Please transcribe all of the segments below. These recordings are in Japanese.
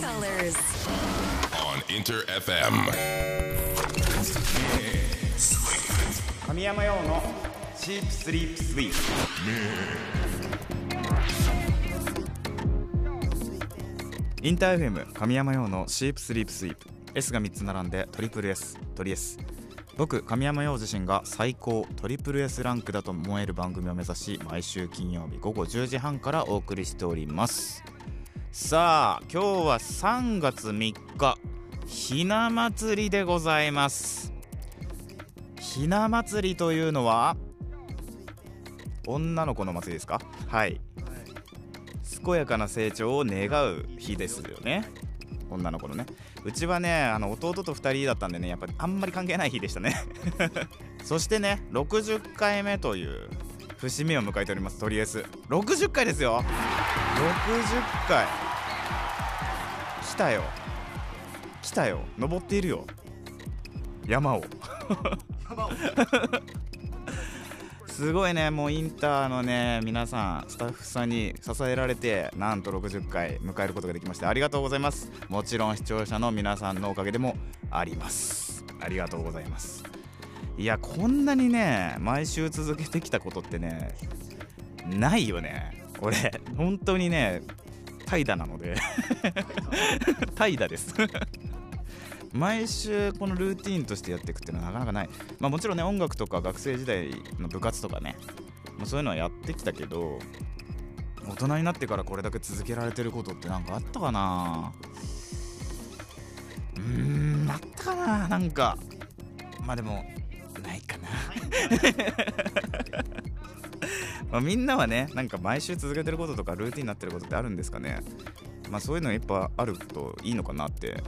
colors. on Inter FM. 神山用のシープスリープスイープインター FM 神山用のシープスリープスイープ S が3つ並んでトリプル S トリ S 僕神山陽自身が最高トリプル S ランクだと思える番組を目指し毎週金曜日午後10時半からお送りしておりますさあ今日は3月3日ひな祭りでございます。ひな祭りというのは女の子の祭りですか？はい。健やかな成長を願う日ですよね。女の子のね。うちはねあの弟と2人だったんでねやっぱりあんまり関係ない日でしたね。そしてね60回目という節目を迎えております。とりあえず60回ですよ。60回。来たよ。来たよ。登っているよ。山を。すごいね。もうインターのね皆さんスタッフさんに支えられてなんと60回迎えることができましてありがとうございます。もちろん視聴者の皆さんのおかげでもあります。ありがとうございますいやこんなにね毎週続けてきたことってねないよね俺。本当にね怠惰なので。怠惰です。毎週このルーティンとしてやっていくっていうのはなかなかない。まあもちろんね音楽とか学生時代の部活とかねもうそういうのはやってきたけど大人になってからこれだけ続けられてることって何かあったかな。うーんあったかななんか。まあでも まあみんなはねなんか毎週続けてることとかルーティンになってることってあるんですかね。まあそういうのやっぱあるといいのかなって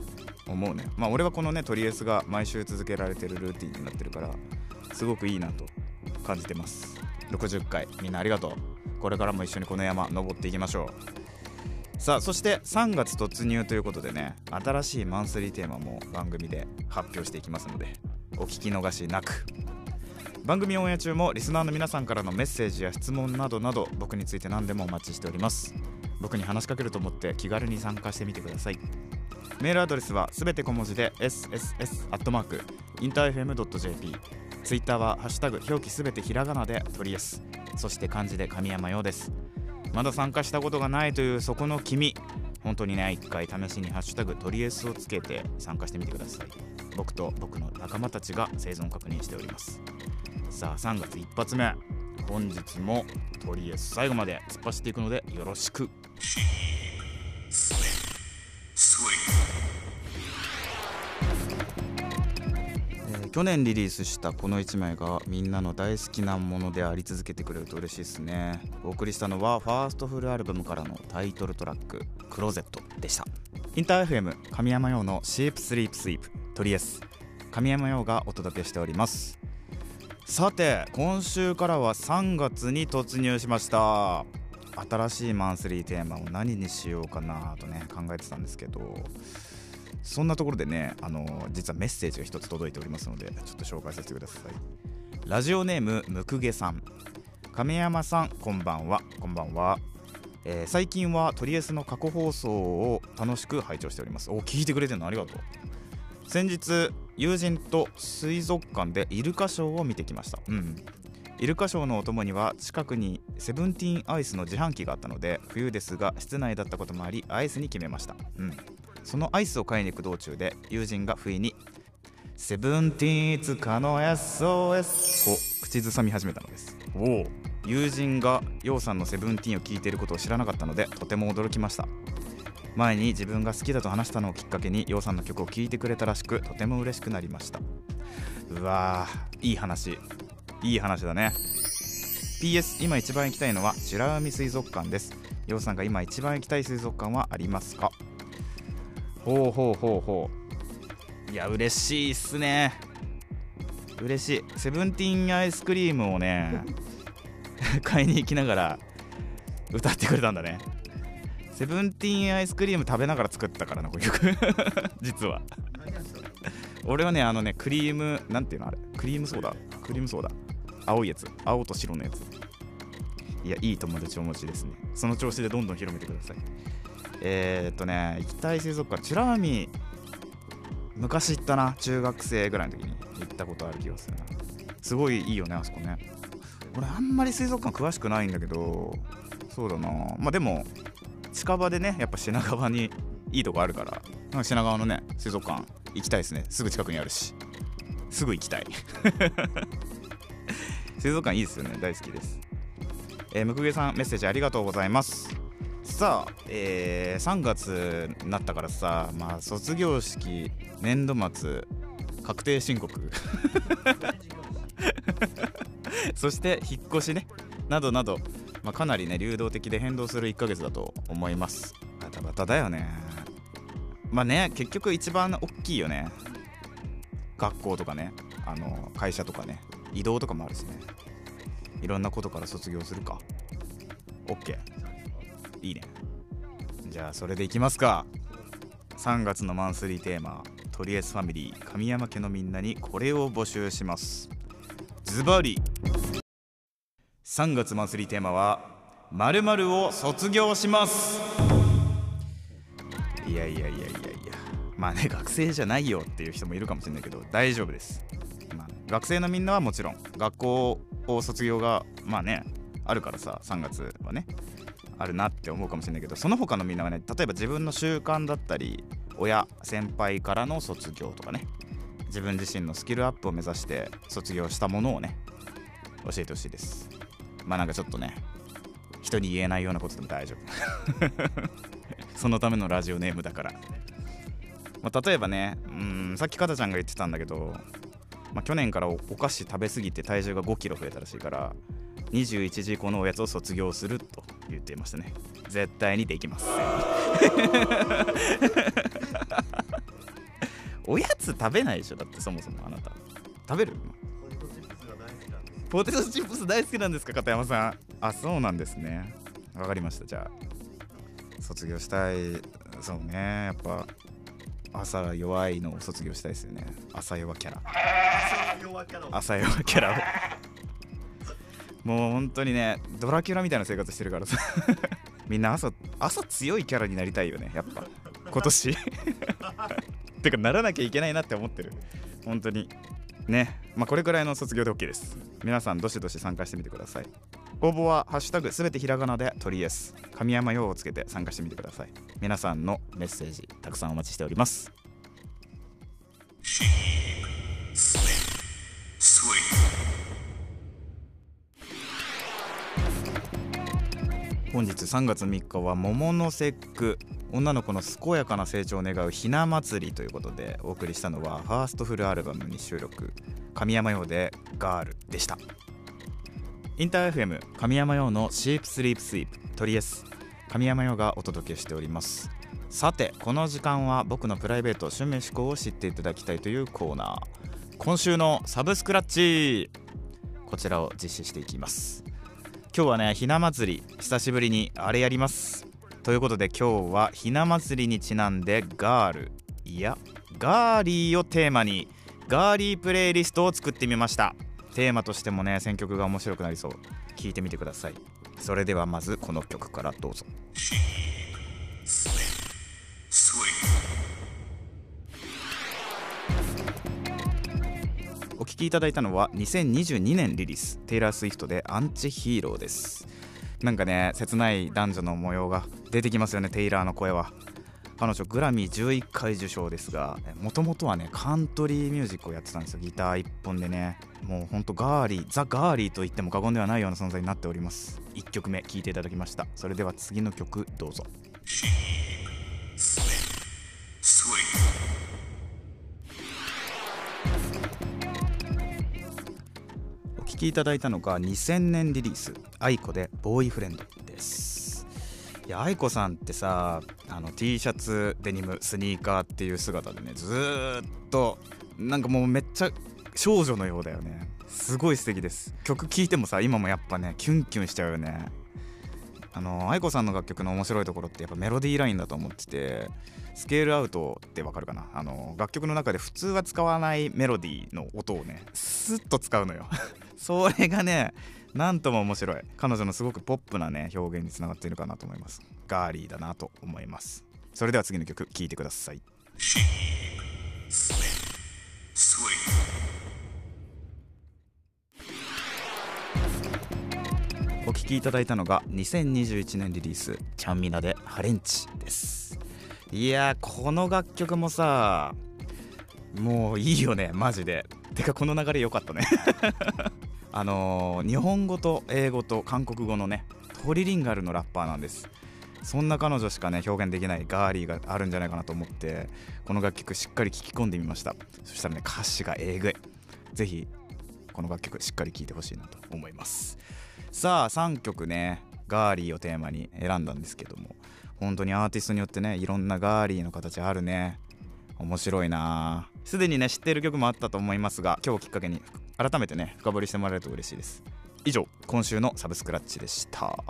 思うね。まあ俺はこのねトリエスが毎週続けられてるルーティンになってるからすごくいいなと感じてます。60回。みんなありがとう。これからも一緒にこの山登っていきましょう。さあそして3月突入ということでね新しいマンスリーテーマも番組で発表していきますのでお聞き逃しなく。番組オンエア中もリスナーの皆さんからのメッセージや質問などなど僕について何でもお待ちしております。僕に話しかけると思って気軽に参加してみてください。メールアドレスはすべて小文字で sss アットマークインター FM.jp ツイッターはハッシュタグ表記すべてひらがなでトリエスそして漢字で神山用です。まだ参加したことがないというそこの君。本当にね一回試しにハッシュタグトリエスをつけて参加してみてください。僕と僕の仲間たちが生存確認しております。さあ3月一発目。本日もトリエス最後まで突っ走っていくのでよろしく。去年リリースしたこの1枚がみんなの大好きなものであり続けてくれると嬉しいですね。お送りしたのはファーストフルアルバムからのタイトルトラック「クローゼット」でした。インター FM 神山用のシープスリープスイープトリエス神山用がお届けしております。さて今週からは3月に突入しました。新しいマンスリーテーマを何にしようかなとね考えてたんですけど。そんなところでねあの実はメッセージが一つ届いておりますのでちょっと紹介させてください。ラジオネームむくげさん。亀山さんこんばんは。こんばんは、えー最近はトリエスの過去放送を楽しく拝聴しております。お聞いてくれてるのありがとう。先日友人と水族館でイルカショーを見てきました。うん。イルカショーのお供には近くにセブンティーンアイスの自販機があったので冬ですが室内だったこともありアイスに決めました。うん。そのアイスを買いに行く道中で友人が不意に「セブンティーンつかの SOS」を口ずさみ始めたのです。おお友人がヨウさんのセブンティーンを聞いていることを知らなかったのでとても驚きました前に自分が好きだと話したのをきっかけにヨウさんの曲を聴いてくれたらしくとても嬉しくなりました。うわーいい話。いい話だね。PS 今一番行きたいのは美ら海水族館です。ヨウさんが今一番行きたい水族館はありますか？ほうほうほうほう。いや嬉しいっすね。嬉しい。セブンティーンアイスクリームをね 買いに行きながら歌ってくれたんだね。セブンティーンアイスクリーム食べながら作ったからなこの曲 実は。俺はねあのねクリームなんていうのあれ？クリームソーダ？クリームソーダ。青いやつ。青と白のやつ。いやいい友達お持ちですね。その調子でどんどん広めてください。えー、っとね行きたい水族館。チラミ昔行ったな。中学生ぐらいの時に行ったことある気がするな。すごいいいよねあそこね。俺あんまり水族館詳しくないんだけどそうだな。まあでも近場でねやっぱ品川にいいとこあるから。品川のね水族館行きたいですね。すぐ近くにあるし。すぐ行きたい。水族館いいですよね。大好きです。えー、むくげさんメッセージありがとうございます。さあ、えー、3月になったからさまあ卒業式年度末確定申告。そして引っ越しね。などなど、まあ、かなりね流動的で変動する1ヶ月だと思います。バタバタだよね。まあね結局一番大きいよね。学校とかね。あの会社とかね。移動とかもあるしね。いろんなことから卒業するか。OK いいね。じゃあそれでいきますか。3月のマンスリーテーマ。とりあえずファミリー。神山家のみんなにこれを募集します。ズバリ。3月マンスリーテーマは〇〇を卒業します。いやいやいやいやいや。まあね学生じゃないよっていう人もいるかもしれないけど大丈夫です、まあ、学生のみんなはもちろん学校を卒業がまあねあるからさ3月はねあるなって思うかもしれないけどその他のみんなはね例えば自分の習慣だったり親先輩からの卒業とかね自分自身のスキルアップを目指して卒業したものをね教えてほしいです。まあなんかちょっとね人に言えないようなことでも大丈夫。そのためのラジオネームだから、まあ、例えばねうんさっきかたちゃんが言ってたんだけど、まあ、去年からお菓子食べ過ぎて体重が5キロ増えたらしいから21時以降のおやつを卒業すると言っていましたね。絶対にできます おやつ食べないでしょ？だってそもそもあなた。食べる？ポテトチップス大好きなんですか片山さん。あそうなんですね。わかりました。じゃあ卒業したい。そうね。やっぱ朝弱いのを卒業したいですよね。朝弱キャラ。朝弱キャラを。もう本当にねドラキュラみたいな生活してるからさ。みんな朝朝強いキャラになりたいよねやっぱ。今年。てかならなきゃいけないなって思ってる。本当にね。まあこれくらいの卒業で OK です。皆さんどしどし参加してみてください。応募は「ハッシュタグすべてひらがな」でとりえす神山用をつけて参加してみてください。皆さんのメッセージたくさんお待ちしております。本日3月3日は桃の節句女の子の健やかな成長を願うひな祭りということでお送りしたのはファーストフルアルバムに収録神山用でガールでした。インター FM 神山用のシープスリープスイープトリエス神山用がお届けしております。さてこの時間は僕のプライベート趣味思考を知っていただきたいというコーナー。今週のサブスクラッチこちらを実施していきます。今日はねひな祭り久しぶりにあれやります。ということで今日はひな祭りにちなんでガールいやガーリーをテーマにガーリープレイリストを作ってみました。テーマとしてもね選曲が面白くなりそう。聞いてみてください。それではまずこの曲からどうぞ。聴きいただいたのは2022年リリーステイラー・スウィフトでアンチヒーローです。なんかね切ない男女の模様が出てきますよねテイラーの声は。彼女グラミー11回受賞ですがもともとはねカントリーミュージックをやってたんですよ。ギター1本でね。もうほんとガーリーザ・ガーリーと言っても過言ではないような存在になっております。1曲目聴いていただきました。それでは次の曲どうぞ。きいただいたのが2000年リリース「愛子でボーイフレンド」です。いや愛子さんってさあの T シャツデニムスニーカーっていう姿でねずっとなんかもうめっちゃ少女のようだよね。すごい素敵です。曲聴いてもさ今もやっぱねキュンキュンしちゃうよね。あの愛子さんの楽曲の面白いところってやっぱメロディーラインだと思っててスケールアウトってわかるかな？あの楽曲の中で普通は使わないメロディーの音をねスッと使うのよ。それがねなんとも面白い。彼女のすごくポップなね表現につながっているかなと思います。ガーリーだなと思います。それでは次の曲聴いてください。きいただいたのが2021年リリース「ちゃんみなでハレンチ」です。いやこの楽曲もさもういいよねマジで。てかこの流れ良かったね。あのー日本語と英語と韓国語のねトリリンガルのラッパーなんです。そんな彼女しかね表現できないガーリーがあるんじゃないかなと思ってこの楽曲しっかり聴き込んでみました。そしたらね歌詞がえぐい。ぜひこの楽曲しっかり聴いてほしいなと思います。さあ3曲ねガーリーをテーマに選んだんですけども本当にアーティストによってねいろんなガーリーの形あるね。面白いな。すでにね知っている曲もあったと思いますが今日きっかけに改めてね深掘りしてもらえると嬉しいです。以上今週のサブスクラッチでした。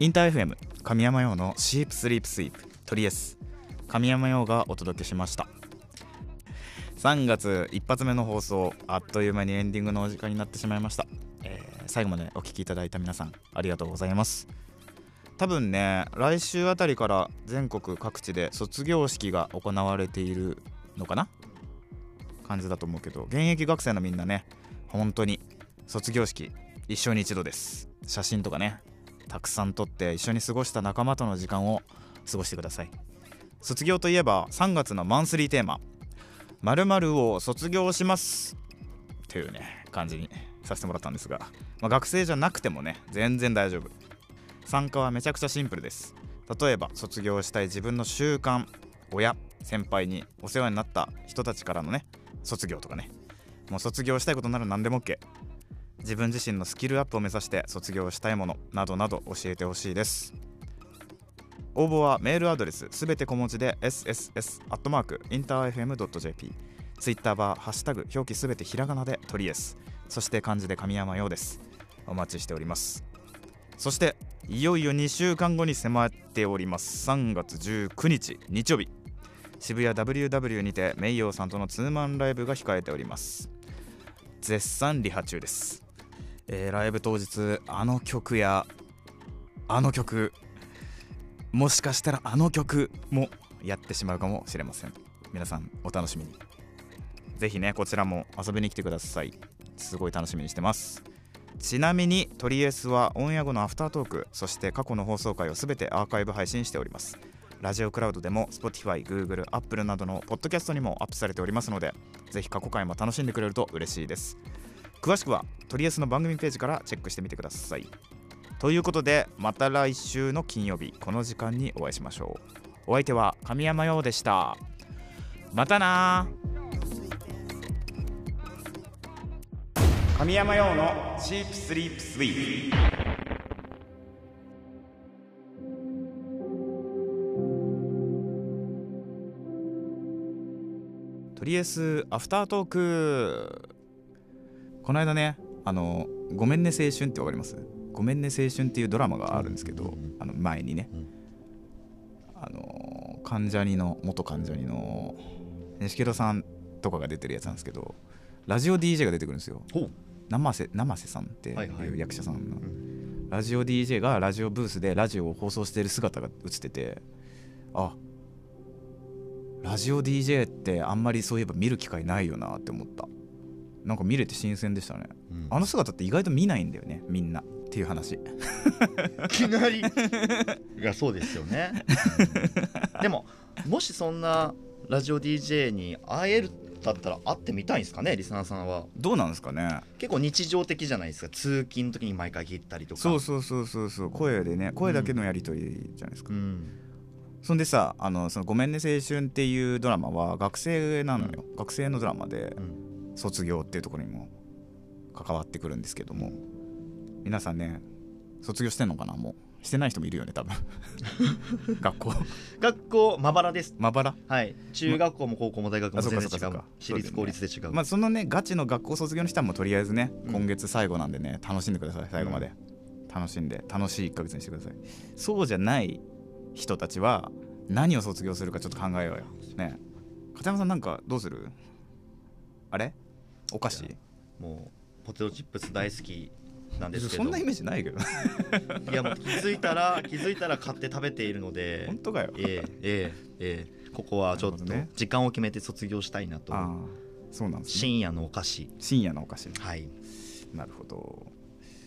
インター FM 神山用のシープスリープスイープトリエス神山用がお届けしました。3月一発目の放送あっという間にエンディングのお時間になってしまいました、最後までお聴きいただいた皆さんありがとうございます。多分ね来週あたりから全国各地で卒業式が行われているのかな？感じだと思うけど現役学生のみんなね本当に卒業式一生に一度です。写真とかねたくさん撮って一緒に過ごした仲間との時間を過ごしてください。卒業といえば3月のマンスリーテーマ「〇〇を卒業します」というね感じにさせてもらったんですが、まあ、学生じゃなくてもね全然大丈夫。参加はめちゃくちゃシンプルです。例えば卒業したい自分の習慣親先輩にお世話になった人たちからのね卒業とかね。もう卒業したいことなら何でも OK 自分自身のスキルアップを目指して卒業したいものなどなど教えてほしいです。応募はメールアドレスすべて小文字で sss.interfm.jp ツイッターはハッシュタグ表記すべてひらがなでトリエスそして漢字で神山用です。お待ちしております。そしていよいよ2週間後に迫っております。3月19日日曜日。渋谷 WW にてメイヨーさんとのツーマンライブが控えております。絶賛リハ中です、えーライブ当日あの曲やあの曲もしかしたらあの曲もやってしまうかもしれません。皆さんお楽しみに。ぜひねこちらも遊びに来てください。すごい楽しみにしてます。ちなみにトリエスはオンエア後のアフタートークそして過去の放送回をすべてアーカイブ配信しております。ラジオクラウドでも Spotify、Google、Apple などのポッドキャストにもアップされておりますのでぜひ過去回も楽しんでくれると嬉しいです。詳しくはトリエスの番組ページからチェックしてみてください。ということでまた来週の金曜日この時間にお会いしましょう。お相手は神山陽でした。またな神山陽のチープスリープスイープとりあえずアフタートーク。この間ねあの「ごめんね青春」ってわかります？ごめんね青春っていうドラマがあるんですけど、あの前にね、あの関ジャニの元関ジャニの錦戸さんとかが出てるやつなんですけどラジオ DJ が出てくるんですよ。生瀬生瀬さんってはいはい。いう役者さんの、ん。ラジオ DJ がラジオブースでラジオを放送している姿が映っててあラジオ DJ ってあんまりそういえば見る機会ないよなって思った。なんか見れて新鮮でしたね。うん。あの姿って意外と見ないんだよねみんなっていう話。いきなり。いやそうですよね、うん。でももしそんなラジオ DJ に会えるだったら会ってみたいんですかねリスナーさんは。どうなんですかね。結構日常的じゃないですか。通勤の時に毎回聞いたりとか。そうそうそうそうそう。声でね声だけのやり取りじゃないですか、うん。そんでさあのその「ごめんね青春」っていうドラマは学生なのよ、学生のドラマでうん。卒業っていうところにも関わってくるんですけども。皆さんね卒業してんのかなもうしてない人もいるよね多分。学校。学校まばらです。まばら？はい。中学校も高校も大学も全然違かそっかそっか。う私立公立で違う、まあそのねガチの学校卒業の人はもうとりあえずね、うん。今月最後なんでね楽しんでください。最後まで、楽しんで楽しい1ヶ月にしてください。そうじゃない人たちは何を卒業するかちょっと考えようよ。ね。片山さんなんかどうする？あれ？お菓子？もうポテトチップス大好きなんですけど。そんなイメージないけど。いやもう気づいたら気づいたら買って食べているので。本当かよ。ええええええ。ここはちょっと時間を決めて卒業したいなと、そうなんですね。深夜のお菓子。深夜のお菓子。ねはい。なるほど。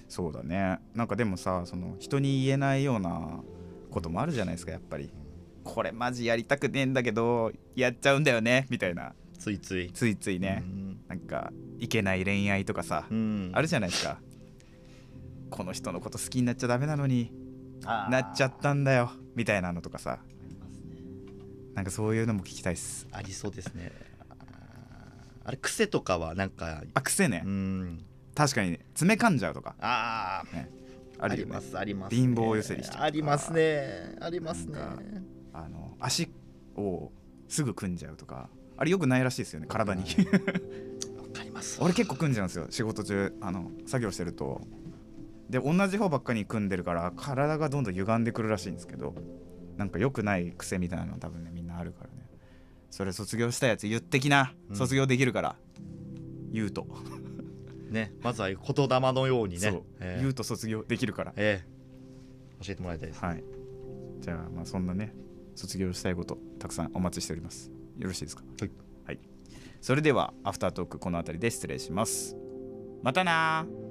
そうだね。なんかでもさその人に言えないようなこともあるじゃないですかやっぱり。これマジやりたくねえんだけどやっちゃうんだよねみたいな。ついつい。ついついね、うん。なんかいけない恋愛とかさ、うん。あるじゃないですかこの人のこと好きになっちゃダメなのになっちゃったんだよみたいなのとかさ。ねなんかそういうのも聞きたいっす。ありそうですね。あれ癖とかはなんかあ癖ね、うん。確かにね。爪噛んじゃうとか。ああね。ありますあります、貧乏ゆすりしちゃうとか。ありますね。ありますね。あの足をすぐ組んじゃうとか。あれよくないらしいですよね体に。わかります。俺結構組んじゃうんですよ。仕事中あの作業してるとで同じ方ばっかり組んでるから体がどんどん歪んでくるらしいんですけどなんか良くない癖みたいなの多分ねみんなあるからね。それ卒業したやつ言ってきな、うん。卒業できるから。言うと、ねまずは言霊のようにね。そう、ええ。言うと卒業できるから。ええ。教えてもらいたいです、はい。じゃあまあそんなね卒業したいことたくさんお待ちしております。よろしいですか？はい、はい、それではアフタートークこの辺りで失礼します。またなー